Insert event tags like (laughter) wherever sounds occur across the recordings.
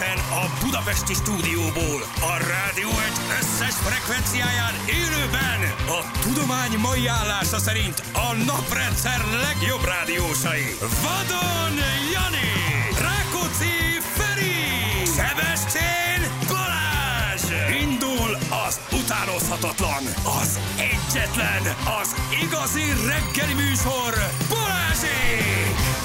Élőben a Budapesti stúdióból, a rádió egy összes frekvenciáján élőben a tudomány mai állása szerint a naprendszer legjobb rádiósai. Vadon Jani, Rákóczi Feri, Szebestén Balázs. Indul az utánozhatatlan, az egyetlen, az igazi reggeli műsor, Balázsék!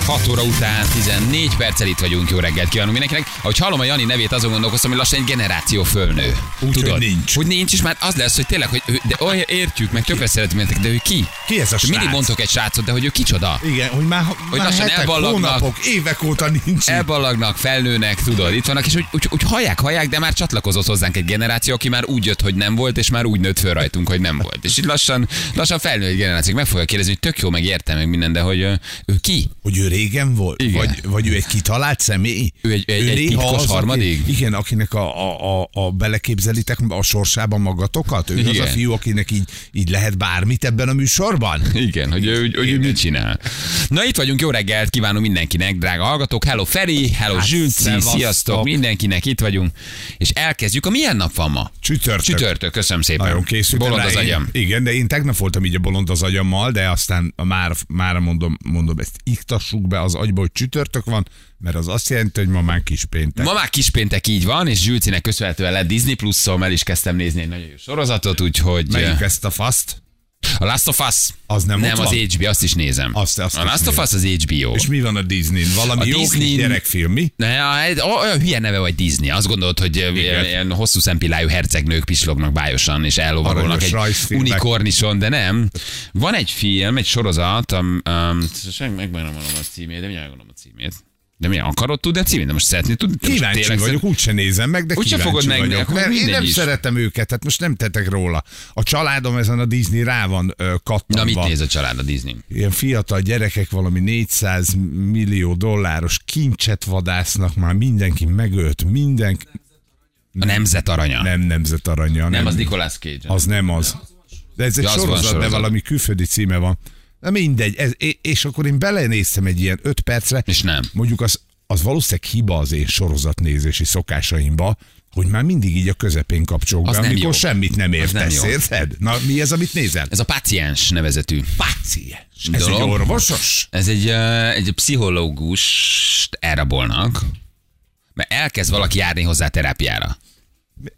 6 óra után 14 perccel itt vagyunk, jó reggelt kívánunk mindenkinek. Ahogy hallom a Jani nevét, azon gondolkoztam, hogy lassan egy generáció fölnő. Úgy, hogy nincs. Hogy nincs, és már az lesz, hogy tényleg, hogy ő, de olyan értjük, meg tökre szeretünk de ő ki? Ki ez a Mindig srác? mondtok egy srácot, de hogy ő kicsoda? Igen, hogy már, Hogy már lassan hetek, hónapok, évek óta nincs. Elballagnak, felnőnek, tudod, itt vannak, és úgy, úgy, úgy hallják, hallják, de már csatlakozott hozzánk egy generáció, aki már úgy jött, hogy nem volt, és már úgy nőtt föl rajtunk, hogy nem volt. És itt lassan, lassan felnő egy generáció, meg fogja kérdezni, hogy tök jó, meg értem meg minden, de hogy ö, ő ki? Hogy ő régen volt? Igen. Vagy, vagy ő egy kitalált személy? Ő egy- egy- egy néha titkos az, aki- harmadik? Igen, akinek a, a, a, a beleképzelitek a sorsába magatokat? Ő az Igen. a fiú, akinek így, így lehet bármit ebben a műsorban? Igen, hogy ő, hogy ő mit csinál. Na itt vagyunk, jó reggelt kívánunk mindenkinek, drága hallgatók. Hello Feri, hello Hát, Zsülci, sziasztok, mindenkinek itt vagyunk. És elkezdjük. A milyen nap van ma? Csütörtök. Csütörtök, köszönöm szépen. Nagyon készültem. Bolond az Én- agyam. Igen, de én tegnap voltam így a bolond az agyammal, de aztán már, már mondom, mondom, ezt iktassuk be az agyba, hogy csütörtök van, mert az azt jelenti, hogy ma már kis péntek. Ma már kispéntek így van, és Zsülcinek köszönhetően lett Disney Plus-szom, el is kezdtem nézni egy nagyon jó sorozatot, úgyhogy Melyik ezt a faszt? a Last of Us. Az nem nem az? HBO, azt is nézem. Azt- azt a Last of. Us az HBO. És mi van a Disney-n? Valami A jó kis gyerekfilm, mi? Ne, olyan hülye neve vagy Disney. Azt gondolod, hogy Igen. ilyen, hosszú szempillájú hercegnők pislognak bájosan, és ellovarolnak egy unikornison, de nem. Van egy film, egy sorozat, um, um, meg meg nem mondom a címét, de mindjárt mondom a címét. De mi akarod tudni a címét? De most szeretnéd tudni? Kíváncsi tényleg vagyok, úgyse nézem meg, de Úgyse kíváncsi fogod megnézni, vagyok. Mert én nem is. szeretem őket, tehát most nem tettek róla. A családom ezen a Disney rá van ö, Na kattanva. mit néz a család a Disney? Ilyen fiatal gyerekek valami 400 millió dolláros kincset vadásznak, már mindenki megölt, mindenki... A Nemzet Aranya. Nem, Nem nemzet aranya. nem az Nicolas Cage. Az nem az. De ez egy Ja, van sorozat, de sorozat. valami külföldi címe van. Na mindegy, ez, és akkor én belenéztem egy ilyen 5 percre, És nem. mondjuk az, az valószínűleg hiba az én sorozatnézési szokásaimba, hogy már mindig így a közepén nem amikor jó. semmit nem nem értesz, jó. érted? Na mi ez, amit nézel? Ez a Páciens nevezetű. Páciens. Ez Dolog. egy orvosos? Ez egy, egy pszichológus elrabolnak, mert elkezd valaki járni hozzá terápiára.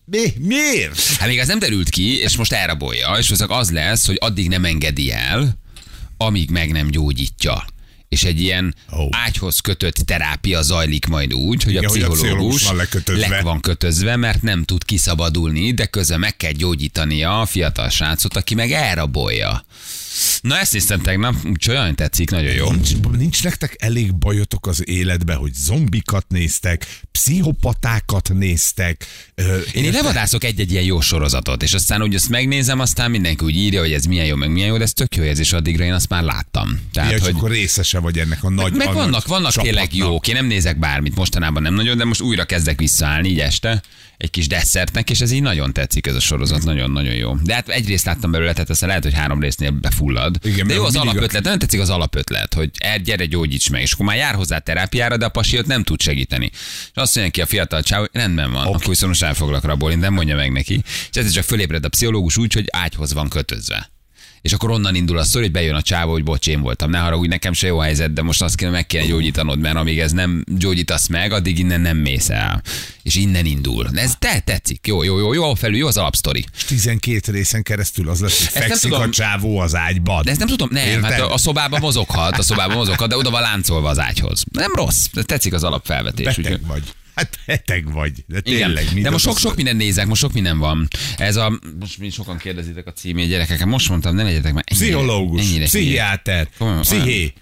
Mi? Miért? Hát még ez nem derült ki, és most elrabolja, és az az lesz, hogy addig nem engedi el, amíg meg nem gyógyítja. És egy ilyen oh. ágyhoz kötött terápia zajlik majd úgy, hogy Igen, a hogy a pszichológus van lekötözve. le van kötözve, mert nem tud kiszabadulni, de közben meg kell gyógyítania a fiatal srácot, aki meg elrabolja. Na ezt néztem tegnap, úgyhogy olyan tetszik, nagyon jó. Nincs, nincs nektek elég bajotok az életbe, hogy zombikat néztek, pszichopatákat néztek. Ö, Én érted? levadászok egy-egy ilyen jó sorozatot, és aztán úgy azt megnézem, aztán mindenki úgy írja, hogy ez milyen jó, meg milyen jó, de ez tök jó érzés, addigra én azt már láttam. Tehát, és hogy... akkor részese vagy ennek a nagy Meg a vannak, vannak tényleg csapatnak. jók. Én nem nézek bármit, mostanában nem nagyon, de most újra kezdek visszaállni így este egy kis desszertnek, és ez így nagyon tetszik ez a sorozat, nagyon-nagyon jó. De hát egy részt láttam belőle, tehát aztán lehet, hogy három résznél befullad. Igen, de jó az mindig a- alapötlet, nagyon tetszik az alapötlet, hogy er, gyere, gyógyíts meg, és akkor már jár hozzá terápiára, de a pasi nem tud segíteni. És azt mondja ki a fiatal csáv, hogy rendben van, okay. akkor viszont most el foglak rabolni, nem mondja meg neki. És ez csak fölébred a pszichológus úgy, hogy ágyhoz van kötözve. És akkor onnan indul a sztori, hogy bejön a csávó, hogy bocs, én voltam. Ne haragudj, nekem se jó helyzet, de most azt kéne meg kéne gyógyítanod, mert amíg ez nem gyógyítasz meg, addig innen nem mész el. És innen indul. Ez te tetszik. Jó, jó, jó, jó, felül, jó az alapsztori. És 12 részen keresztül az lesz, hogy fekszik tudom. a csávó az ágyban. De ezt nem tudom, nem, Érted? hát a, szobában mozoghat, a szobában mozoghat, de oda van láncolva az ágyhoz. Nem rossz, de tetszik az alapfelvetés. Beteg úgyhogy- vagy. Hát beteg vagy. De Igen, tényleg. de mindaz most sok, az- sok minden nézek, most sok minden van. Ez a, most mi sokan kérdezitek a címét, gyerekek, most mondtam, ne legyetek már ennyire, Pszichológus, ennyire pszichiáter, Komolyan, psziché,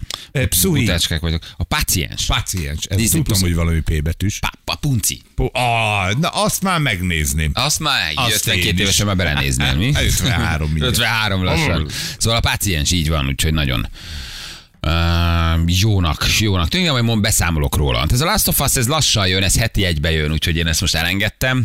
Utácskák vagyok. A páciens. páciens. Ez Disney tudtam, hogy valami P betűs. Pa, pa, punci. Po- na azt már megnézném. Azt már Azt 52 én is. évesen már belenéznél, mi? 53 mindjárt. 53 lassan. Szóval a páciens így van, úgyhogy nagyon. Uh, jónak, jónak tűnik, majd mond beszámolok róla. Ez a Last of Us, ez lassan jön, ez heti egybe jön, úgyhogy én ezt most elengedtem.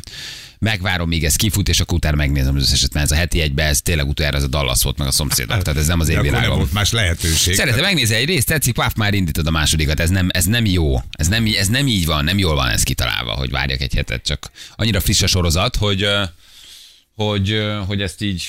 Megvárom, míg ez kifut, és akkor utána megnézem az összeset, mert ez a heti egybe, ez tényleg utoljára ez a Dallas volt meg a szomszédok, tehát ez nem az én világom. volt más lehetőség. Szeretem megnézni egy részt, tetszik, paf, már indítod a másodikat, ez nem, ez nem jó, ez nem, ez nem így van, nem jól van ez kitalálva, hogy várjak egy hetet, csak annyira friss a sorozat, hogy, hogy, hogy ezt így,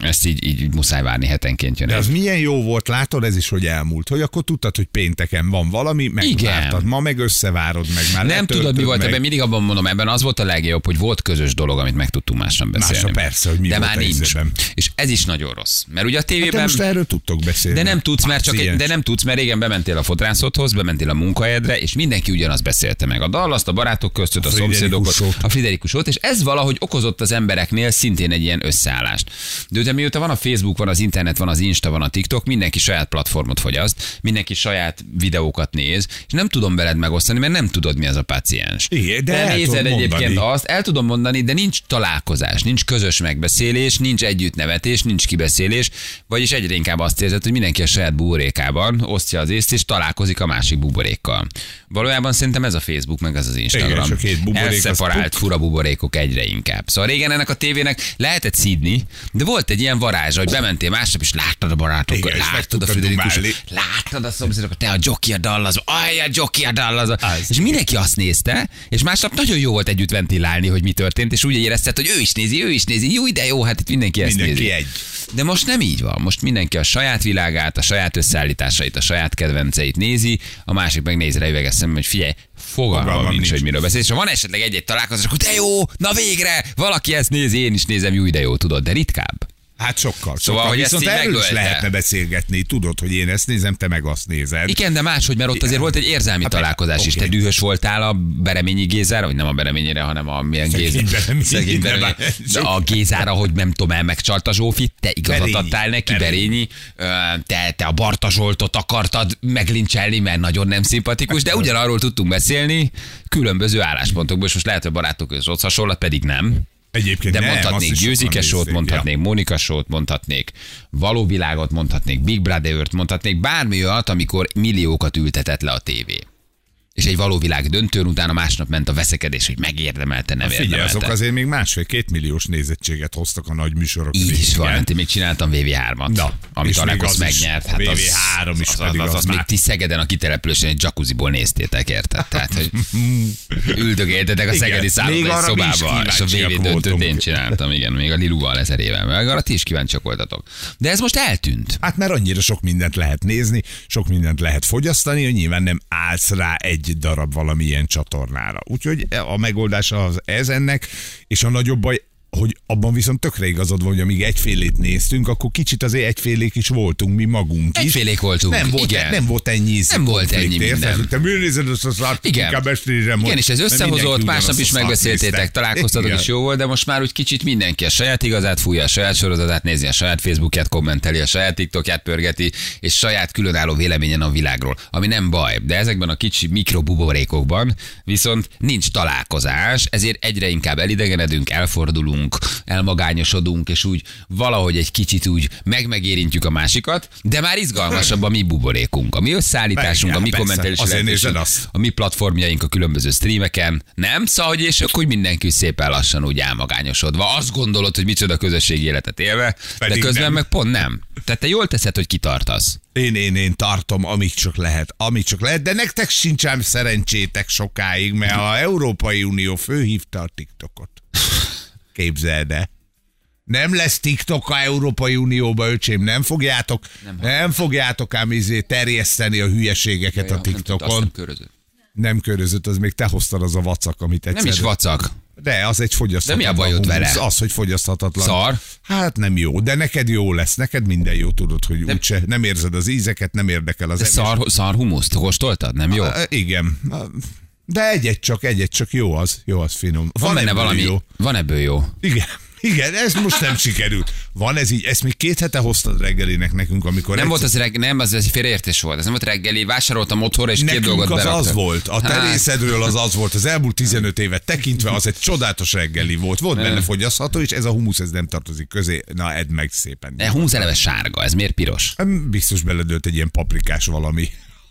ezt így, így muszáj várni hetenként jön. De egy. az milyen jó volt, látod, ez is, hogy elmúlt, hogy akkor tudtad, hogy pénteken van valami, megvártad, ma meg összevárod meg már. Nem tudod, mi volt meg. ebben, mindig abban mondom, ebben az volt a legjobb, hogy volt közös dolog, amit meg tudtunk mással beszélni. Másra persze, hogy mi De már nincs. izében. És ez is nagyon rossz. Mert ugye a Hát tévében... most erről tudtok beszélni. De nem tudsz, mert csak Páciens. de nem tudsz, mert régen bementél a fodrászodhoz, bementél a munkahelyedre, és mindenki ugyanazt beszélte meg. A Dallaszt, a barátok között, a, a szomszédokat, a Friderikusot, és ez valahogy okozott az embereknél szintén egy ilyen összeállást. De ugye mióta van a Facebook, van az internet, van az Insta, van a TikTok, mindenki saját platformot fogyaszt, mindenki saját videókat néz, és nem tudom veled megosztani, mert nem tudod, mi az a páciens. Igen, de el nézed egyébként mondani. azt, el tudom mondani, de nincs találkozás, nincs közös megbeszélés, nincs együttnevetés, nincs kibeszélés, vagyis egyre inkább azt érzed, hogy mindenki a saját buborékában osztja az észt, és találkozik a másik buborékkal. Valójában szerintem ez a Facebook, meg ez az Instagram. Igen, két buborék Elszeparált fura buborékok egyre inkább. Szóval régen ennek a tévének lehetett szídni, de volt egy ilyen varázs, hogy bementél másnap, és láttad a barátokat, láttad a Friderikus, láttad a szomszédokat, te a Jockey a Dallas, aj, a Jockey a Dallas. És mindenki azt nézte, és másnap nagyon jó volt együtt ventilálni, hogy mi történt, és úgy érezted, hogy ő is nézi, ő is nézi, jó, de jó, hát itt mindenki ezt Mindenki nézi. egy. De most nem így van. Most mindenki a saját világát, a saját összeállításait, a saját kedvenceit nézi, a másik meg néz rá üveges szemmel, hogy figyelj, fogalmam Fogalmam nincs, nincs. hogy miről beszél. És ha van esetleg egy-egy találkozás, akkor de jó, na végre, valaki ezt nézi, én is nézem, jó, de jó, tudod, de ritkább. Hát sokkal. Szóval, sokkal. hogy ezt Viszont így erről is lehetne beszélgetni. Tudod, hogy én ezt nézem, te meg azt nézed. Igen, de máshogy, mert ott azért volt egy érzelmi Hát, találkozás is. Te dühös voltál a Bereményi Gézára, vagy nem a Bereményire, hanem a milyen Gézára. Szegény Bereményi. De a Gézára, hogy nem tudom, el megcsalta Zsófit, te igazat adtál neki, Berényi. Te, te a Barta Zsoltot akartad meglincselni, mert nagyon nem szimpatikus, de ugyanarról tudtunk beszélni különböző álláspontokból, és most lehet, hogy a barátok között hasonlat, pedig nem. Egyébként De nem, mondhatnék Győzike sót, mondhatnék Monika sót, mondhatnék Való világot, mondhatnék Big Brother-t, mondhatnék bármi olyat, amikor milliókat ültetett le a tévé. És egy való világ döntőn utána másnap ment a veszekedés, hogy megérdemelte, nem. Figyelj, érdemelte. azok azért még másfél-két milliós nézettséget hoztak a nagy műsorok. Így is van, hát én még csináltam VV3-at, Na, amit a még az is. megnyert. Hát az, VV3 is az, pedig az, az, az az még már- ti Szegeden a kitelepülésen egy jacuzziból néztétek, érted? Tehát, hogy (laughs) üldögéltetek a szegedi még szállodai is szobában, és a VV döntőt én csináltam, igen, még a Liluval ezer éve, meg arra ti is kíváncsiak voltatok. De ez most eltűnt. Hát mert annyira sok mindent lehet nézni, sok mindent lehet fogyasztani, hogy nyilván nem állsz rá egy darab valamilyen csatornára. Úgyhogy a megoldás az ez ennek, és a nagyobb baj, hogy abban viszont tökre igazad van, hogy amíg egyfélét néztünk, akkor kicsit azért egyfélék is voltunk mi magunk is. Egyfélék voltunk, Nem volt, igen. nem volt ennyi Nem volt ennyi érted? minden. Hogy Te miért nézed azt a szart, Igen. inkább ezt nézem, Igen, és ez összehozott, másnap is megbeszéltétek, találkoztatok Igen. is jó volt, de most már úgy kicsit mindenki a saját igazát fújja, a saját sorozatát nézi, a saját Facebookját kommenteli, a saját TikTokját pörgeti, és saját különálló véleményen a világról. Ami nem baj, de ezekben a kicsi mikrobuborékokban viszont nincs találkozás, ezért egyre inkább elidegenedünk, elfordulunk, elmagányosodunk, és úgy valahogy egy kicsit úgy megmegérintjük a másikat, de már izgalmasabb a mi buborékunk, a mi összeállításunk, a mi azt. a mi platformjaink a különböző streameken, nem? Szóval, hogy és akkor mindenki szépen lassan úgy elmagányosodva. Azt gondolod, hogy micsoda közösségi életet élve, de Pedig közben nem. meg pont nem. Tehát te jól teszed, hogy kitartasz. Én, én, én tartom, amíg csak lehet, amíg csak lehet, de nektek sincsen szerencsétek sokáig, mert a Európai Unió főhívta a TikTokot. Képzeld el. Nem lesz TikTok a Európai Unióba, öcsém, nem fogjátok, nem, nem fogjátok ám izé terjeszteni a hülyeségeket a TikTokon. Nem körözött, az még te hoztad az a vacak, amit egyszer... Nem is vacak. De az egy fogyaszthatatlan. De mi a bajod vele? Az, hogy fogyaszthatatlan. Szar? Hát nem jó, de neked jó lesz, neked minden jó, tudod, hogy De- úgyse nem érzed az ízeket, nem érdekel az De egész. szar, szar humuszt kóstoltad? Nem jó? Á, Igen. De egyet csak, egyet csak jó az, jó az finom. Van benne ebből valami, Jó. van ebből jó. Igen. Igen, ez most nem (laughs) sikerült. Van ez így, ezt még két hete hoztad reggelinek nekünk, amikor Nem volt egyszer- az reggel, nem, az egy félreértés volt. Ez nem volt reggeli, vásároltam otthonra, és két Nekünk dolgot az beraktam. az volt, a te Hát. részedről az az volt, az elmúlt 15 évet tekintve az egy csodálatos reggeli volt. Volt benne fogyasztható, és ez a humusz ez nem tartozik közé. Na, edd meg szépen. De húsz eleve sárga, ez miért piros? Biztos beledőlt egy ilyen paprikás valami,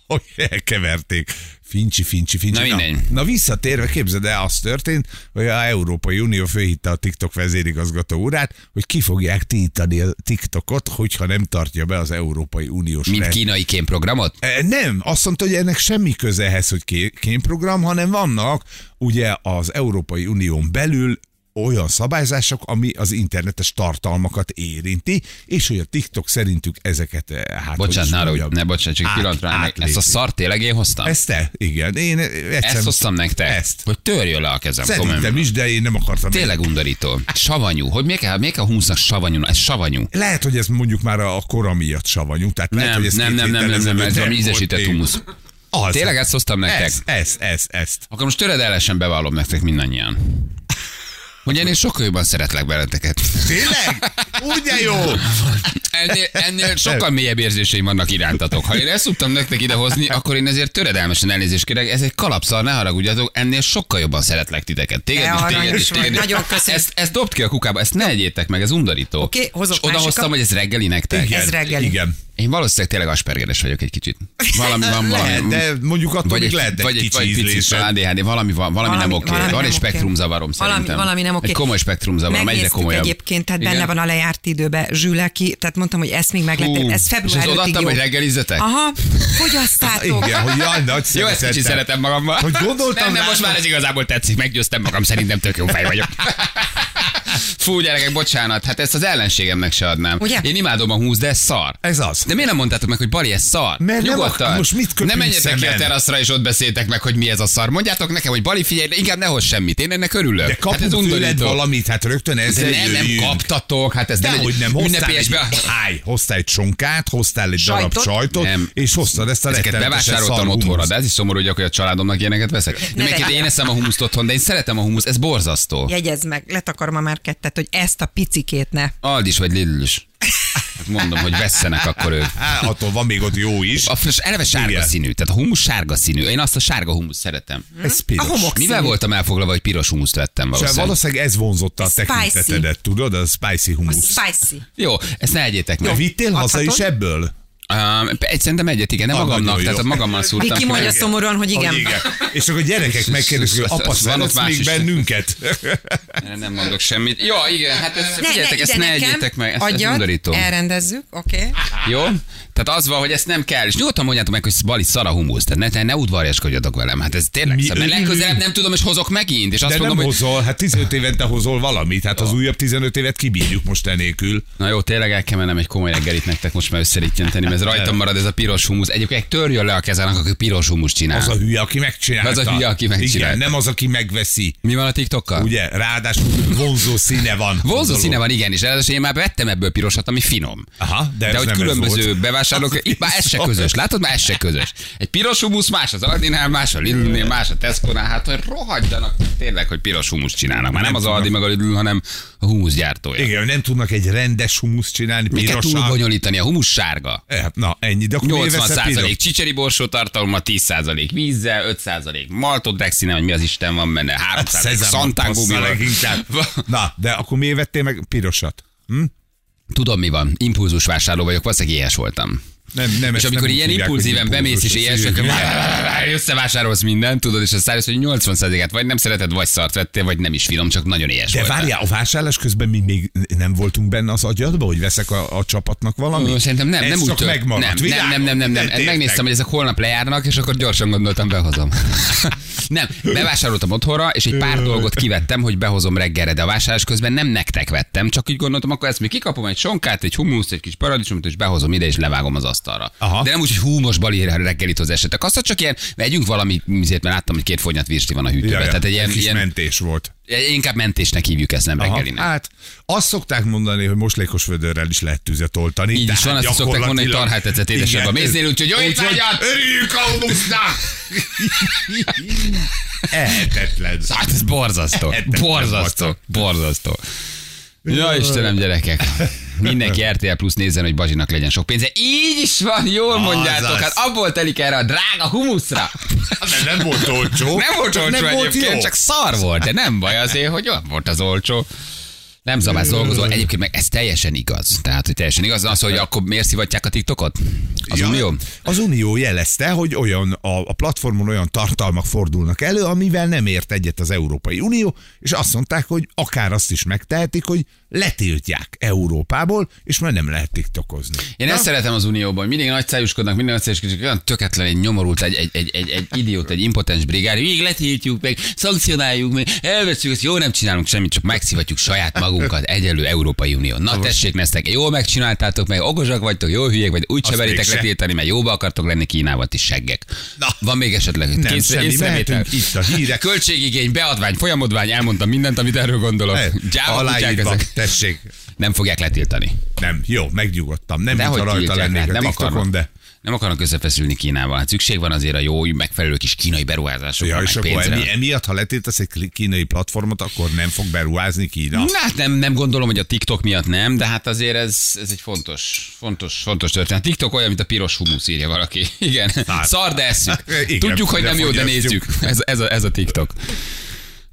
hogy elkeverték. Fincsi, fincsi, fincsi. Na, mindegy. na visszatérve, képzeld el, az történt, hogy a Európai Unió főhitte a TikTok vezérigazgató urát, hogy ki fogják tiltani a TikTokot, hogyha nem tartja be az Európai Uniós Mint rend- kínai kémprogramot? E, Nem, azt mondta, hogy ennek semmi köze ehhez, hogy ké- kémprogram, hanem vannak ugye az Európai Unión belül olyan szabályzások, ami az internetes tartalmakat érinti, és hogy a TikTok szerintük ezeket, eh, hát Bocsánat, arra, hogy ne bocsánat, csak át- pillanatra. Ezt a szart tényleg én hoztam? Ezt te? Igen. Én. Ezt hoztam nektek? Ezt. Hogy törjön le a kezem. Szerintem komolyan. is, de én nem akartam. Tényleg undorító. Savanyú. Hogy miért kell, miért kell a húsznak savanyú? Ez savanyú. Lehet, hogy ez mondjuk már a kora miatt savanyú. Tehát lehet, Nem, hogy ez nem, nem, nem, nem, nem, ez volt ízesített humusz. Az. Tényleg ezt hoztam nektek? Ez, ez, ez, ezt. Akkor most töredelesen bevallom nektek mindannyian. Hogy én sokkal jobban szeretlek benneteket. Tényleg? Ugye jó? Ennél, ennél sokkal mélyebb érzéseim vannak irántatok. Ha én ezt tudtam nektek idehozni, akkor én ezért töredelmesen elnézést kérek. Ez egy kalapszar, ne haragudjatok, ennél sokkal jobban szeretlek titeket. Téged Te is, téged is, téged is. nagyon köszönöm. Ezt, ezt dobd ki a kukába, ezt ne egyétek meg, ez undorító. Oké, hozok És oda másikat. hoztam, hogy ez reggeli nektek. Igen, Ez reggeli. Igen. Én valószínűleg tényleg aspergeres vagyok egy kicsit. Valami (laughs) van, valami. Lehet, de mondjuk attól vagy még egy, lehet egy vagy egy, kicsi vagy picit. ADHD, valami, van, valami, nem Valami- oké. valami Van egy oké. spektrumzavarom Valami, szerintem. valami nem oké. Egy komoly spektrumzavarom, egyre komolyabb. egyébként, tehát Igen? benne van a lejárt időbe zsüleki, tehát mondtam, hogy ezt még meg lehet, ez és február 5-ig odaadtam, hogy reggelizzetek? Aha, fogyasztátok. Igen, hogy jaj, nagy Jó, ezt kicsit szeretem magammal. Hogy gondoltam Nem, nem, most már ez igazából tetszik, meggyőztem magam, szerintem tök jó fej vagyok. Fú, gyerekek, bocsánat, hát ezt az ellenségemnek se adnám. Ugye? Én imádom a húsz, de ez szar. Ez az. De miért nem mondtátok meg, hogy Bali, ez szar? Mert nem Nyugodtan. ak- most mit Ne menjetek ki a teraszra, és ott beszéltek meg, hogy mi ez a szar. Mondjátok nekem, hogy Bali, figyelj, de inkább ne hoz semmit. Én ennek örülök. De hát kapunk ez tőled undorító. valamit, hát rögtön De ezzel nem, nem kaptatok, hát ez nem Dehogy egy nem, hoztál egy, be... állj, hoztál egy csonkát, hoztál egy darab Sajtot? sajtot, Nem. és hoztad ezt a Ezeket bevásároltam otthonra, de ez is szomorú, hogy akkor a családomnak ilyeneket veszek. Nem, vegyél. én eszem a humuszt otthon, de én szeretem a humuszt, ez borzasztó. Jegyezd meg, letakarom a már kettet, hogy ezt a picikét ne. Aldis vagy Lidl is. (laughs) Hát mondom, hogy vesszenek akkor ők. Á, attól van még ott jó is. A és eleve sárga Igen. színű, tehát a humus sárga színű. Én azt a sárga humuszt szeretem. Ez piros. A Mivel színű. voltam elfoglalva, hogy piros humuszt vettem valószínűleg? valószínűleg ez vonzotta a Spicy. tekintetedet, tudod? A spicy A hummus. spicy. Jó, ezt ne egyétek Ja, meg. vittél haza is ebből? Um, egy szerintem egyet, igen, nem Ah, magamnak, nagyon jó. tehát magammal szúrtam. Viki ki. mondja szomorúan, hogy igen. Hogy És akkor a gyerekek megkérdezik, hogy apa, Van ott szeretsz még bennünket? Nem mondok semmit. Jó, igen, hát ezt, Ne, figyeljetek, ne, ezt ne nekem, egyétek meg, ezt, ezt adjad, undorító. elrendezzük, oké. Okay. Jó? Tehát az van, hogy ezt nem kell. És nyugodtan mondjátok meg, hogy Bali szara humusz. Tehát ne, ne, ne udvarjaskodjatok velem. Hát ez tényleg Mi szar. Mert örülünk? legközelebb nem tudom, és hozok megint. És azt De mondom, nem hogy... hozol, hát 15 évente hozol valamit, hát az újabb 15 évet kibírjuk most enélkül. Na jó, tényleg el kell mennem egy komoly reggelit nektek most már összerítjenteni, mert ez rajtam marad ez a piros humusz. Egyébként törjön le a kezenek, aki piros humus csinál. Az a hülye, aki megcsinálta. Az a hülye, aki megcsinálta. Igen, nem az, aki megveszi. Mi van a TikTokkal? Ugye, ráadásul vonzó színe van. (laughs) Vonzó színe van, igen, és ráadásul én már vettem ebből pirosat, ami finom. Aha, de, De ez hogy különböző bevásárlók, itt már ez se közös. Látod, már ez se közös. Egy piros humusz más az Aldinál, más a Lidlnél, más a Tesco-nál. Hát, hogy rohadjanak tényleg, hogy piros humusz csinálnak. Már nem, Nem az Aldi meg a Lidl, hanem a humusz gyártója. Igen, nem tudnak egy rendes humuszt csinálni, Mi kell túl bonyolítani? A humusz sárga. Eh, Na, ennyi, de akkor miért 80 veszel százalék csicseri borsó tartalma, 10 százalék vízzel, 5 százalék maltodrexine, vagy mi az Isten van benne, 3 százalék Szezamot szantángumi bassza van. leginkább. (laughs) Na, de akkor miért vettél meg pirosat? Hm? Tudom mi van, impulzus vásárló vagyok, valószínűleg ilyes voltam. Nem, nem, És amikor nem ilyen impulzíven bemész és hívják. összevásárolsz mindent, tudod, és aztán rájössz, hogy 80 át vagy nem szereted, vagy szart vettél, vagy nem is finom, csak nagyon éhes De várjál, a vásárlás közben mi még nem voltunk benne az agyadba, hogy veszek a, a csapatnak valamit? Szerintem nem, nem úgy tört. Nem, nem, nem, nem, nem, nem. Megnéztem, hogy ezek holnap lejárnak, és akkor gyorsan gondoltam, behozom. (laughs) nem, bevásároltam otthonra, és egy pár dolgot kivettem, hogy behozom reggelre, de a vásárlás közben nem nektek vettem, csak így gondoltam, akkor ezt még kikapom egy sonkát, egy humuszt, egy kis paradicsomot, és behozom ide, és levágom az asztalra. Aha. De nem úgy, hogy hú, most bali reggelit hoz esetek. Azt, csak ilyen, vegyünk valami, mert láttam, hogy két fonyat virsli van a hűtőben. Ja, ja, Tehát egy ilyen, kis ilyen mentés volt. Inkább mentésnek hívjuk ezt, nem reggelinek. hát azt szokták mondani, hogy moslékos vödörrel is lehet tüzet oltani. Így is van, azt szokták mondani, hogy gyakorlatilag- tarháltetszett édesapja. Igen. Méznél, úgyhogy jó étvágyat! Örüljünk a humusznak! Ehetetlen. Hát ez borzasztó. Ehetetlen Borzasztó. Borzasztó. Ja, Istenem, gyerekek. Mindenki RTL plusz nézzen, hogy Bazsinak legyen sok pénze. Így is van, jól mondjátok. Azaz. Hát abból telik erre a drága humuszra. De nem volt olcsó. Nem volt olcsó nem volt egyébként, jó. csak szar volt, de nem baj azért, hogy olyan volt az olcsó. Nem zabász dolgozol. Egyébként meg ez teljesen igaz. Tehát, hogy teljesen igaz. Az, hogy akkor miért szivatják a TikTokot? Az Ja, Unió? Az Unió jelezte, hogy olyan a, a platformon olyan tartalmak fordulnak elő, amivel nem ért egyet az Európai Unió, és azt mondták, hogy akár azt is megtehetik, hogy letiltják Európából, és már nem lehet tiktokozni. Én ezt szeretem az Unióban, mindig nagy szájuskodnak, minden nagy szájuskodnak, olyan töketlen, egy nyomorult, egy, egy, egy, egy, egy idiót, egy impotens brigád, még letiltjuk meg, szankcionáljuk meg, elveszünk, ezt jó nem csinálunk semmit, csak megszivatjuk saját magunkat, egyelő Európai Unió. Na tessék, neztek, jól megcsináltátok meg, okosak vagytok, jó hülyék vagy, úgy se veritek letiltani, mert jóba akartok lenni Kínával, ti seggek. Na. Van még esetleg Nem, kész- semmi, észrevétel? mehetünk itt a hírek. Költségigény, beadvány, folyamodvány, elmondtam mindent, amit erről gondolok. Aláírva, tessék. Nem fogják letiltani. Nem, jó, megnyugodtam. Nem, Dehogy mintha rajta lennék hát a nem TikTokon, akarnak, de... nem akarnak összefeszülni Kínával. Hát szükség van azért a jó, megfelelő kis kínai beruházásokra, Ja, és akkor pénzre. emi, emiatt, ha letiltasz egy kínai platformot, akkor nem fog beruházni Kína. Na, hát nem, nem gondolom, hogy a TikTok miatt nem, de hát azért ez, ez egy fontos, fontos, fontos történet. A TikTok olyan, mint a piros humusz, írja valaki. (laughs) Igen, Hát. szar, de esszük. Igen, Tudjuk, hogy nem jó, de nézzük. Ez, ez, a, ez a TikTok.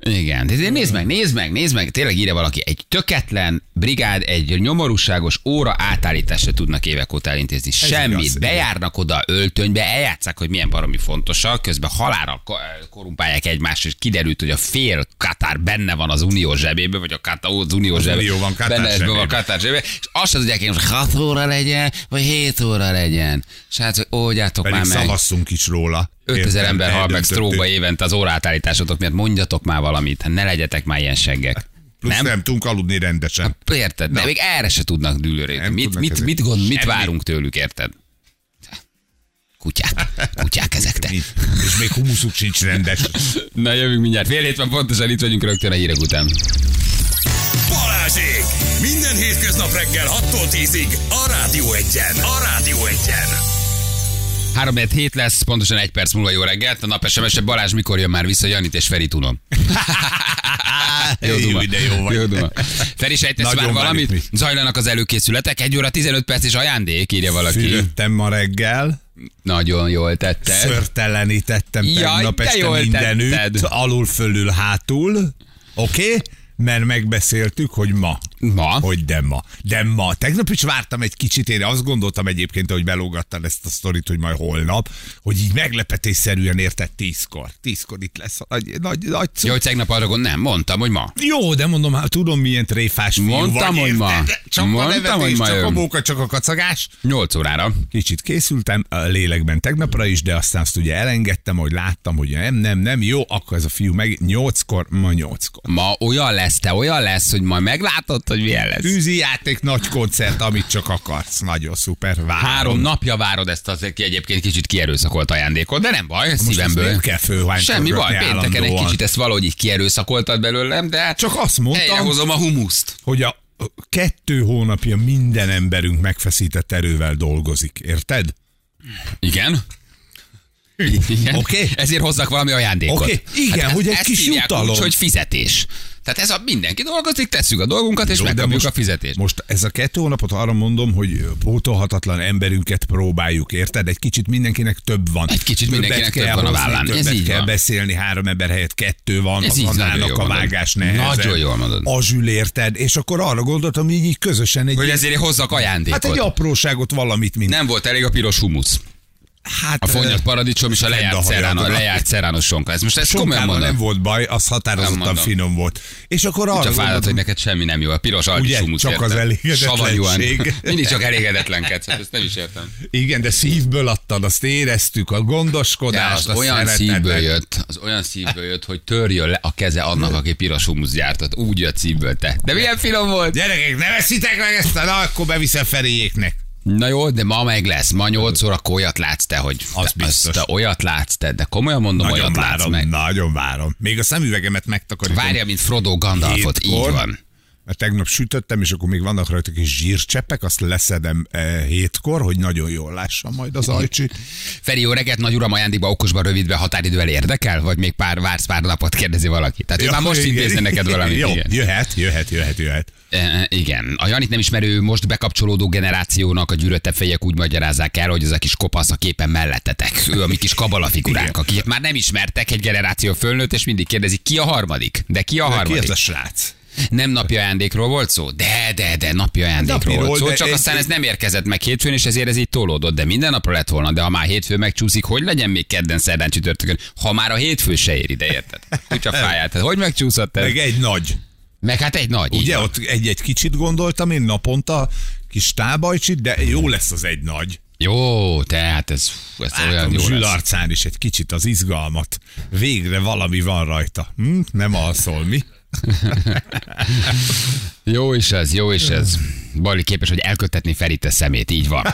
Igen, de nézd meg, nézd meg, nézd meg, tényleg írja valaki, egy töketlen brigád, egy nyomorúságos óra átállításra tudnak évek óta elintézni. Semmit, igaz, bejárnak oda öltönybe, eljátszák, hogy milyen baromi fontosak, közben halálra ko- korumpálják egymást, és kiderült, hogy a fél Katár benne van az unió zsebébe, vagy a Katár, az unió zsebébe. unió van Katár benne van zsebébe. Katár zsebébe, és azt sem tudják, hogy most 6 óra legyen, vagy 7 óra legyen. És hát, oldjátok Pedig már meg. szavazzunk is róla. 5000 Érted? ember hal meg sztrókba évente az órátállításotok miatt. Mondjatok már valamit, hát ne legyetek már ilyen seggek. Plusz nem? nem? nem tudunk aludni rendesen. Érted? De még erre se tudnak dűlőre. Nem Mit, tudnak mit, mit, gond, mit várunk tőlük, érted? Kutyák. (laughs) Kutyák ezek te. És még humuszuk sincs rendes. (laughs) Na jövünk mindjárt. Fél hét van pontosan itt vagyunk rögtön a hírek után. Balázsék! Minden hétköznap reggel 6-tól 10-ig a Rádió Egyen. A Rádió Egyen. 3 hét lesz, pontosan egy perc múlva jó reggelt. A nap sms Balázs mikor jön már vissza, Janit és Ferit unom. (laughs) Jó duma. Jó, de jó vagy. Jó duma. Feri, sejtesz már valamit? mi. Zajlanak az előkészületek. Egy óra 15 perc és ajándék, írja valaki. Fürödtem ma reggel, Nagyon jól tetted. szörtelenítettem Jaj, tegnap este jól mindenütt, tetted. alul fölül hátul, oké? Okay? Mert megbeszéltük, hogy ma. Ma? Hogy de ma. De ma. Tegnap is vártam egy kicsit, én azt gondoltam egyébként, hogy belógattad ezt a sztorit, hogy majd holnap, hogy így meglepetésszerűen érted tízkor. Tízkor itt lesz a nagy, nagy, nagy Jó, hogy tegnap arra gond, nem, mondtam, hogy ma. Jó, de mondom, hát tudom, milyen tréfás fiú Mondtam, vagy, hogy ma. érted? Csak Mondtam, a nevetés, hogy ma csak a móka, csak a kacagás. 8 órára. Kicsit készültem a lélekben tegnapra is, de aztán azt ugye elengedtem, hogy láttam, hogy nem, nem, nem, jó, akkor ez a fiú meg nyolckor, ma nyolckor. Ma olyan lesz, te olyan lesz, hogy majd meglátod, hogy milyen lesz. Tűzi játék, nagy koncert, amit csak akarsz. Nagyon szuper. Várom. Három napja várod ezt az ki egyébként kicsit kierőszakolt ajándékot, de nem baj, Most szívemből. nem kell fölhánytogatni Semmi baj, pénteken egy kicsit ezt valahogy így kierőszakoltad belőlem, de hát Csak azt mondtam, Helyrehozom a humuszt. hogy a kettő hónapja minden emberünk megfeszített erővel dolgozik. Érted? Igen? Oké. Ezért hozzak valami ajándékot. Hát Oké. Igen, hogy egy ezt kis jutalom. Úgy, hogy fizetés. Tehát ez a mindenki dolgozik, tesszük a dolgunkat, és Jó, megkapjuk most- a fizetést. Most ez a kettő hónapot arra mondom, hogy pótolhatatlan emberünket próbáljuk, érted? Egy kicsit mindenkinek több van. Egy kicsit Többet mindenkinek kell több van a vállán. Ez Többet így kell van. beszélni, három ember helyett kettő van, Ez az annának a vágás nehezen. Nagyon jól mondod. Azsül érted? És akkor arra gondoltam, hogy így közösen egy... Hogy ezért hozzak ajándékot. Hát egy apróságot valamit, mint... Nem volt elég a piros humusz. Hát, A fonnyat paradicsom és a lejárt, Rend a lejárt szerános sonka. Ez most ezt komolyan mondom. nem volt baj, az határozottan finom volt. És akkor arra Csak fáradt, hogy neked semmi nem jó. A piros alkis Ugye, csak érted? az elégedetlenség. Mindig csak elégedetlenkedsz. Hát Ezt nem is értem. igen, de szívből adtad, azt éreztük, a De gondoskodást, az olyan szívből jött, az olyan szívből jött, hogy törjön le a keze annak, aki piros humusz gyártott. Úgy jött szívből te. De milyen finom volt? Gyerekek, ne veszitek meg ezt, na akkor beviszem Feriéknek. Na jó, de ma meg lesz. Ma 8 órakor olyat látsz te, hogy Az te, biztos. te olyat látsz te, de komolyan mondom, Nagyon olyat látsz várom, meg. nagyon várom. Még a szemüvegemet megtakarítom. Várja, mint Frodo Gandalfot, így Hétkor. van. Mert tegnap sütöttem, és akkor még vannak rajta kis zsírcseppek, azt leszedem eh, hétkor, hogy nagyon jól lássam majd az ajcsi. (laughs) Feri, jó reggelt, nagy uram ajándékba okosban rövidbe határidővel érdekel? Vagy még pár vársz pár napot, kérdezi valaki. Tehát ő már most igen, intézne neked valamit. Jó, igen. jöhet, jöhet, jöhet, jöhet. E, igen. A Janit nem ismerő, most bekapcsolódó generációnak a gyűröttebb fejek úgy magyarázzák el, hogy az a kis kopasz a képen mellettetek. Ő a mi kis kabala figuránk, akit már nem ismertek egy generáció fölnőtt, és mindig kérdezik, ki a harmadik? De ki a De ki harmadik? ez a srác? Nem napi ajándékról volt szó? De, de, de, napi ajándékról Napiról, volt szó, csak aztán ez nem érkezett meg hétfőn, és ezért ez így tolódott. De minden napra lett volna, de ha már hétfő megcsúszik, hogy legyen még kedden, szerdán, csütörtökön, ha már a hétfő se ér ide, érted? Kutya fáját. Hát hogy megcsúszott ez? Meg egy nagy. meg hát egy nagy. Ugye ott egy-egy kicsit gondoltam én naponta, kis tábajcsit, de jó lesz az egy nagy. Jó, tehát ez, ez olyan Látom jó Zsül lesz. is egy kicsit az izgalmat. Végre valami van rajta. Hm? Nem alszol, mi? Jó is ez, jó is ez. Bali képes, hogy elkötetni Ferite szemét, így van.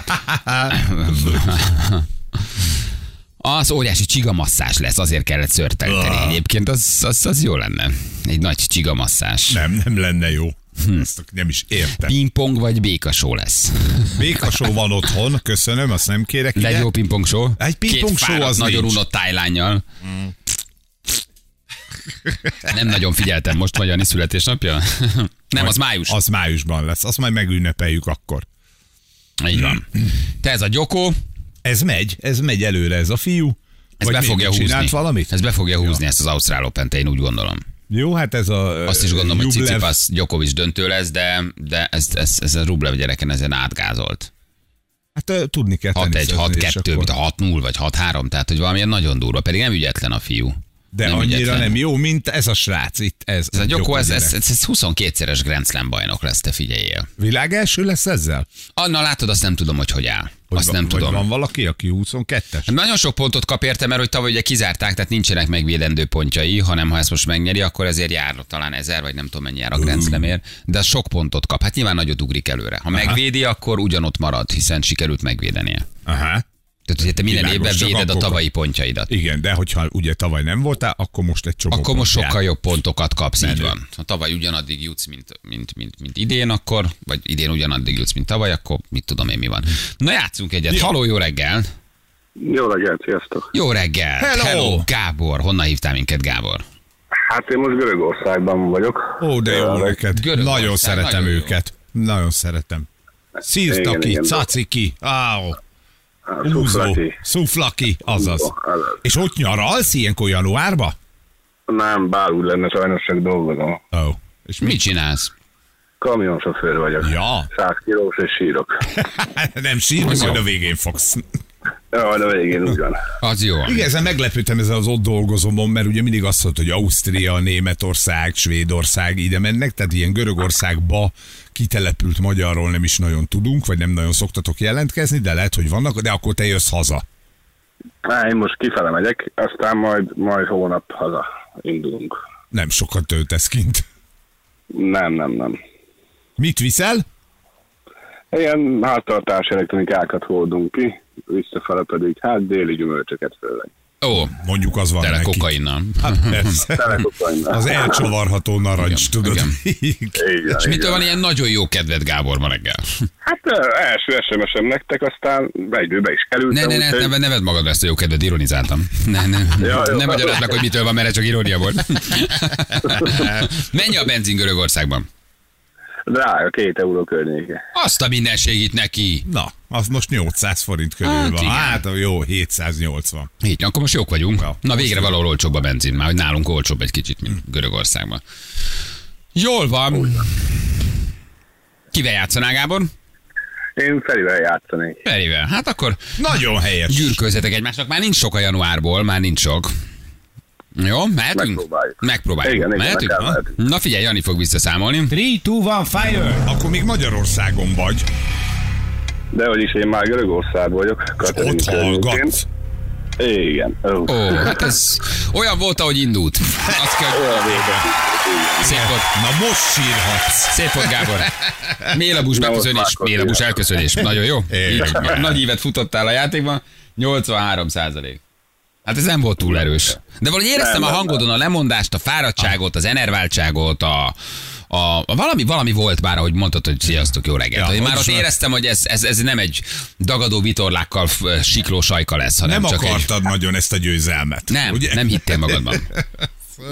Az óriási csigamasszás lesz, azért kellett szörtelteni. Egyébként az, az, az jó lenne. Egy nagy csigamasszás. Nem, nem lenne jó. Hm. Ezt nem is értem. Pingpong vagy békasó lesz. Békasó van otthon, köszönöm, azt nem kérek De ide. jó pingpong show. Egy pingpong show az nagyon nincs. unott tájlányjal. Nem nagyon figyeltem most, vagy Jani születésnapja? (laughs) Nem, az május. Az májusban lesz, azt majd megünnepeljük akkor. Így van. Te ez a gyokó, Ez megy, ez megy előre, ez a fiú. ez Vagy be fogja húzni. Valamit? Ez be fogja húzni ezt az Ausztrál open én úgy gondolom. Jó, hát ez a... Azt is gondolom, hogy Jublev- Cicipas Djokovic döntő lesz, de, de ez, ez, ez a Rublev gyereken ezen átgázolt. Hát tudni kell 6-1, teniszezni, és 6-2, mint a 6-0 vagy 6-3, tehát hogy valamilyen nagyon durva, pedig nem ügyetlen a fiú. De nem annyira ügyetlen. nem jó, mint ez a srác itt. Ez, Ez a Gyoko, ez, ez, ez, ez 22-szeres Grand Slam bajnok lesz, te figyeljél. Világ első lesz ezzel? Anna, látod, azt nem tudom, hogy hogy áll. Hogy Azt van, nem tudom. van valaki, aki 22-es? Nagyon sok pontot kap érte, mert hogy tavaly ugye kizárták, tehát nincsenek megvédendő pontjai, hanem ha ezt most megnyeri, akkor ezért jár talán ezer, vagy nem tudom mennyi jár a Grand Slamért, de sok pontot kap. Hát nyilván nagyot ugrik előre. Ha megvédi, akkor ugyanott marad, hiszen sikerült megvédenie. Aha. Tehát, hogy te minden évben véded a tavalyi pontjaidat. Igen, de hogyha ugye tavaly nem voltál, akkor most egy csomó Akkor most sokkal jár. jobb pontokat kapsz, így Menő. van. Ha tavaly ugyanaddig jutsz, mint, mint, mint, mint idén, akkor, vagy idén ugyanaddig jutsz, mint tavaly, akkor mit tudom én mi van. Na játszunk egyet. Jó. Haló, jó reggel! Jó reggelt, sziasztok! Jó reggel! Hello! Hello! Gábor, honnan hívtál minket, Gábor? Hát én most Görögországban vagyok. Ó, de jó Ö, neked. Nagyon szeretem nagyon jó. őket. Nagyon szeretem. Szírtaki, igen. caciki, áó, hát, úzó, Szuflaki. szuflaki, azaz. Úzó, azaz. És ott nyaralsz ilyenkor januárba? Nem, bár úgy lenne, sajnos csak dolgozom. Ó. Oh. És mi? Mit csinálsz? Kamionsofőr vagyok. Ja. 100 kilós és sírok. (laughs) Nem sírni, majd a végén fogsz. Ja, de végén úgy van. Az jó. Igen, ezen meglepődtem ezzel az ott dolgozomon, mert ugye mindig azt mondta, hogy Ausztria, Németország, Svédország ide mennek, tehát ilyen Görögországba kitelepült magyarról nem is nagyon tudunk, vagy nem nagyon szoktatok jelentkezni, de lehet, hogy vannak, de akkor te jössz haza. Á, én most kifele megyek, aztán majd, majd hónap haza indulunk. Nem sokat töltesz kint. Nem, nem, nem. Mit viszel? Ilyen háztartás elektronikákat hordunk ki, visszafele pedig hát déli gyümölcsöket főleg. Ó, Mondjuk az van tele kokainnal. Hát (laughs) persze. Az elcsavarható narancs, Igen, tudod. igen. Van, És mitől van. ilyen nagyon jó kedved, Gábor, ma reggel? Hát első SMS-em nektek, aztán egyből is kerültem. Ne, ne, ne, úgyhogy- ne, neved magadra ezt a jó kedved, ironizáltam. Ne, ne, (laughs) Ja, jó. ne magyarázd meg, hogy mitől van, mert csak irónia volt. (laughs) Mennyi a benzin Görögországban? Drága, két euró környéke. Azt a mindenségit neki. Na, az most 800 forint körül Hát van. igen. Hát jó, 780. Így, akkor most jók vagyunk. Ja. Na végre valahol olcsóbb a benzin, már hogy nálunk olcsóbb egy kicsit, mint Görögországban. Jól van. Kivel játszanál, Gábor? Én Ferivel játszanék. Ferivel. Hát akkor Nagyon helyes. gyűrkőzetek egymásnak. Már nincs sok a januárból, már nincs sok. Jó, mehetünk? Megpróbáljuk. Megpróbáljuk. Igen, igen, mehetünk? akár mehetünk. Na figyelj, Jani fog visszaszámolni. 3, 2, 1, fire! Akkor még Magyarországon vagy. De hogy is én már Görögország vagyok. Katalin Ott hallgatsz. Igen. Ó, Ó, hát ez olyan volt, ahogy indult. Azt kell, Olyan vége. szép volt. Na most sírhatsz. Szép volt, Gábor. Mélabus Na, beköszönés, akkor elköszönés. Nagyon jó. Igen. Így, Nagy évet futottál a játékban. 83 százalék. Hát ez nem volt túl erős. De valahogy éreztem Nem, a nem, hangodon a lemondást, a fáradtságot, az enerváltságot, a, a, a valami, valami volt már, ahogy mondtad, hogy sziasztok, jó reggelt. Ja, Én már ott éreztem, hogy ez, ez, ez nem egy dagadó vitorlákkal sikló sajka lesz, hanem Nem csak egy... akartad nagyon ezt a győzelmet. Nem, ugye? nem hittél magadban. (laughs)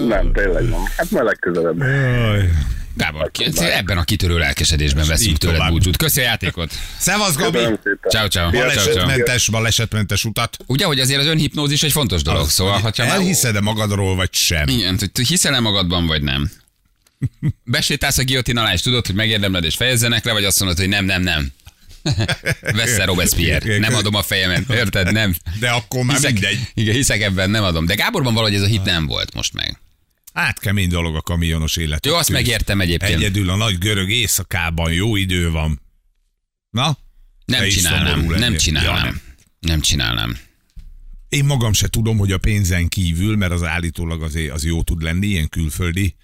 Nem, tényleg nem. Hát már legközelebb. Jaj. Gábor, ebben a kitörő lelkesedésben veszünk tőled búcsút. Köszi a játékot. Szevasz, Gabi! Ciao, ciao. Balesetmentes, balesetmentes utat. Ugye, hogy azért az önhipnózis egy fontos dolog, szóval, ha Elhiszed-e magadról, vagy sem? Igen, hogy hiszel-e magadban, vagy nem? (laughs) Besétálsz a guillotine alá, és tudod, hogy megérdemled, és fejezzenek le, vagy azt mondod, hogy nem, nem, nem. (laughs) Vesz Robespierre. Nem adom a fejemet, érted? Nem. De akkor már Hiszek, mindegy. igen, hiszek ebben, nem adom. De Gáborban valahogy ez a hit nem volt most meg. Hát kemény dolog a kamionos élet. Jó, azt megértem egyébként. Egyedül a nagy görög éjszakában jó idő van. Na? Nem csinálnám, nem csinálnám. Ja, Nem, nem. csinálnám. Én magam se tudom, hogy a pénzen kívül, mert az állítólag azért az jó tud lenni, ilyen külföldi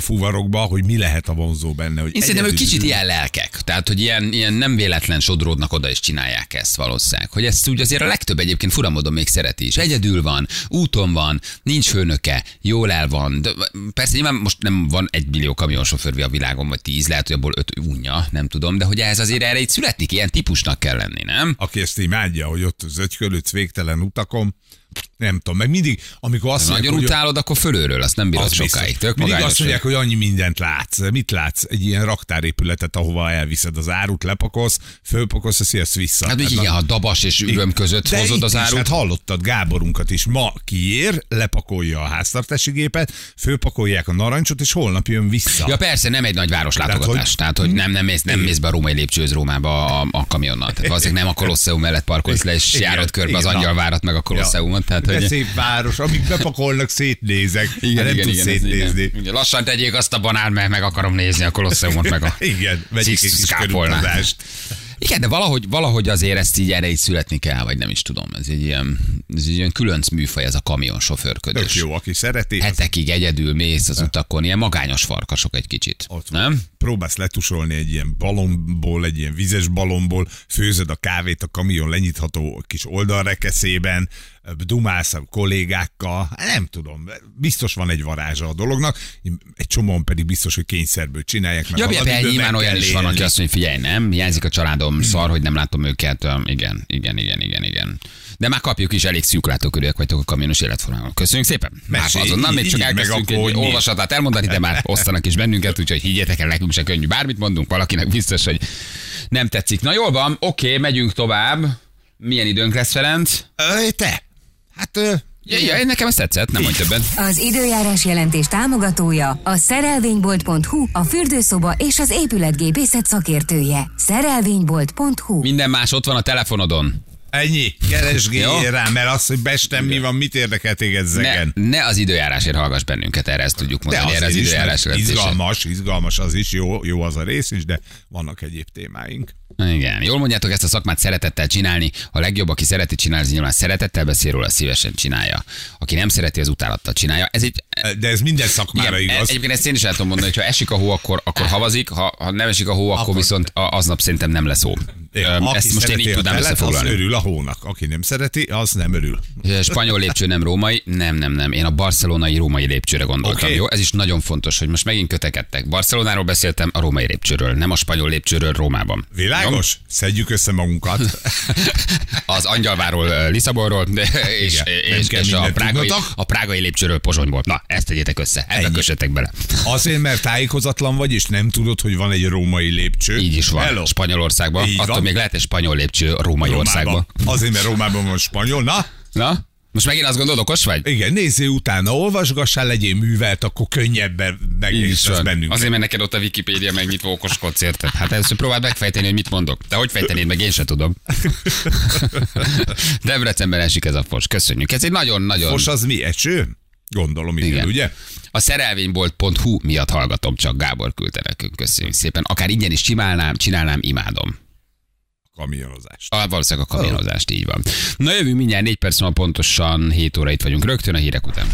fuvarokba, hogy mi lehet a vonzó benne. Hogy Én szerintem ők kicsit ilyen lelkek. Tehát, hogy ilyen, ilyen nem véletlen sodródnak oda és csinálják ezt valószínűleg. Hogy ezt úgy azért a legtöbb egyébként furamodon még szereti is. Egyedül van, úton van, nincs főnöke, jól el van. De persze nyilván most nem van egy millió kamionsofőr a világon, vagy tíz, lehet, hogy abból öt unja, nem tudom, de hogy ez azért erre itt születik, ilyen típusnak kell lenni, nem? Aki ezt imádja, hogy ott az ögykölőc végtelen utakon, nem tudom, meg mindig, amikor azt Nagyon hogy utálod, akkor fölőről, azt nem bírod Az sokáig. Tök Mindig azt mondják, hogy annyi mindent látsz. Mit látsz? Egy ilyen raktárépületet, ahova elviszed az árut, lepakolsz, fölpakolsz, azt jössz vissza. Hát még igen, ha dabas és üröm között De hozod az is, árut. Hát hallottad Gáborunkat is. Ma kiér, lepakolja a háztartási gépet, fölpakolják a narancsot, és holnap jön vissza. Ja persze, nem egy nagy város Tehát, látogatás. hogy- Tehát, hogy nem, nem, mész, nem mész be a római lépcsőhöz Rómába a, a kamionnal. Tehát valószínűleg nem a Kolosseum mellett parkolsz le, és Igen, járod körbe az igen, na. angyalvárat meg a Kolosseumot. Tehát, De hogy... szép város, amíg bepakolnak, szétnézek. Igen, nem igen, tudsz igen, szétnézni. igen. Igen, Lassan tegyék azt a banán, mert meg akarom nézni a Kolosseumot, meg a (laughs) Igen, vegyék egy kis körutazást. Igen, de valahogy, valahogy azért ezt így erre így születni kell, vagy nem is tudom. Ez egy ilyen, ez egy ilyen különc műfaj, ez a kamion Tök sofőrködés. jó, aki szereti. az Hetekig egyedül mész az utakon, ilyen magányos farkasok egy kicsit. Ott van. nem? Próbálsz letusolni egy ilyen balomból, egy ilyen vizes balomból, főzöd a kávét a kamion lenyitható kis oldalrekeszében, dumálsz a kollégákkal, nem tudom, biztos van egy varázsa a dolognak, egy csomóan pedig biztos, hogy kényszerből csinálják. mert Ja, persze, nyilván olyan is van, aki azt mondja, figyelj, nem, hiányzik a családom, szar, hogy nem látom őket. Igen, igen, igen, igen, igen. De már kapjuk is, elég szűklátókörűek vagytok a kamionos életformában. Köszönjük szépen. Már Mesélj, azonnal még csak elkezdtünk egy olvasatát elmondani, de már osztanak is bennünket, úgyhogy higgyétek el, nekünk se könnyű. Bármit mondunk, valakinek biztos, hogy nem tetszik. Na jól van, oké, megyünk tovább. Milyen időnk lesz, Ferenc? Te, hát ö, Ja, ja, nekem ez tetszett, nem mondj többet. Az időjárás jelentés támogatója a szerelvénybolt.hu, a fürdőszoba és az épületgépészet szakértője. Szerelvénybolt.hu Minden más ott van a telefonodon. Ennyi, keresgéljél rá, mert az, hogy bestem mi van, mit érdekel téged Ne, zegen. ne az időjárásért hallgass bennünket, erre ezt tudjuk mondani, erre az azért is, időjárás mert jelentése. izgalmas, izgalmas az is, jó, jó az a rész is, de vannak egyéb témáink. Igen, jól mondjátok ezt a szakmát szeretettel csinálni. A legjobb, aki szereti csinálni, nyilván szeretettel beszél róla, szívesen csinálja. Aki nem szereti, az utálattal csinálja. Ez egy, De ez minden szakmára igen, igaz. egyébként ezt én is el tudom mondani, hogy ha esik a hó, akkor, akkor havazik, ha, ha nem esik a hó, akkor, Akkor- viszont aznap szerintem nem lesz hó. Aki Ezt most én így tudnám az összefoglalni. örül a hónak. Aki nem szereti, az nem örül. Spanyol lépcső nem római, nem, nem, nem. Én a barcelonai római lépcsőre gondoltam. Oké. Jó, ez is nagyon fontos, hogy most megint kötekedtek. Barcelonáról beszéltem, a római lépcsőről, nem a spanyol lépcsőről Rómában. Világos? Szedjük össze magunkat. (laughs) Az Angyalváról Lisszabonról, (laughs) és, Igen, és, és a, prágai, a prágai lépcsőről Pozsonyból. Na, ezt tegyétek össze, ebbe kössetek bele. (laughs) Azért, mert tájékozatlan vagy, és nem tudod, hogy van egy római lépcső. Így is van. Hello. Spanyolországban. Így van. Még lehet egy spanyol lépcső a római Rómában. országban. Azért, mert Rómában van spanyol. Na, Na? Most megint azt gondolod, okos vagy? igen, nézzél utána, olvasgassál, legyél művelt, akkor könnyebben megértesz van. bennünket. Azért, mert neked ott a Wikipédia megnyitva okoskodsz, érted? Hát először próbáld megfejteni, hogy mit mondok. De hogy fejtenéd meg, én se tudom. (laughs) Debrecenben esik ez a fos. Köszönjük. Ez egy nagyon-nagyon... Most az mi? Eső? Gondolom, igen, Igen. ugye? A szerelvénybolt.hu miatt hallgatom, csak Gábor küldte nekünk. Köszönjük szépen. Akár ingyen is csinálnám, csinálnám, imádom. Kamionozást. A, valószínűleg a kamionozást, így van. Na jövünk mindjárt 4 perc múlva pontosan 7 óra itt vagyunk rögtön a hírek után.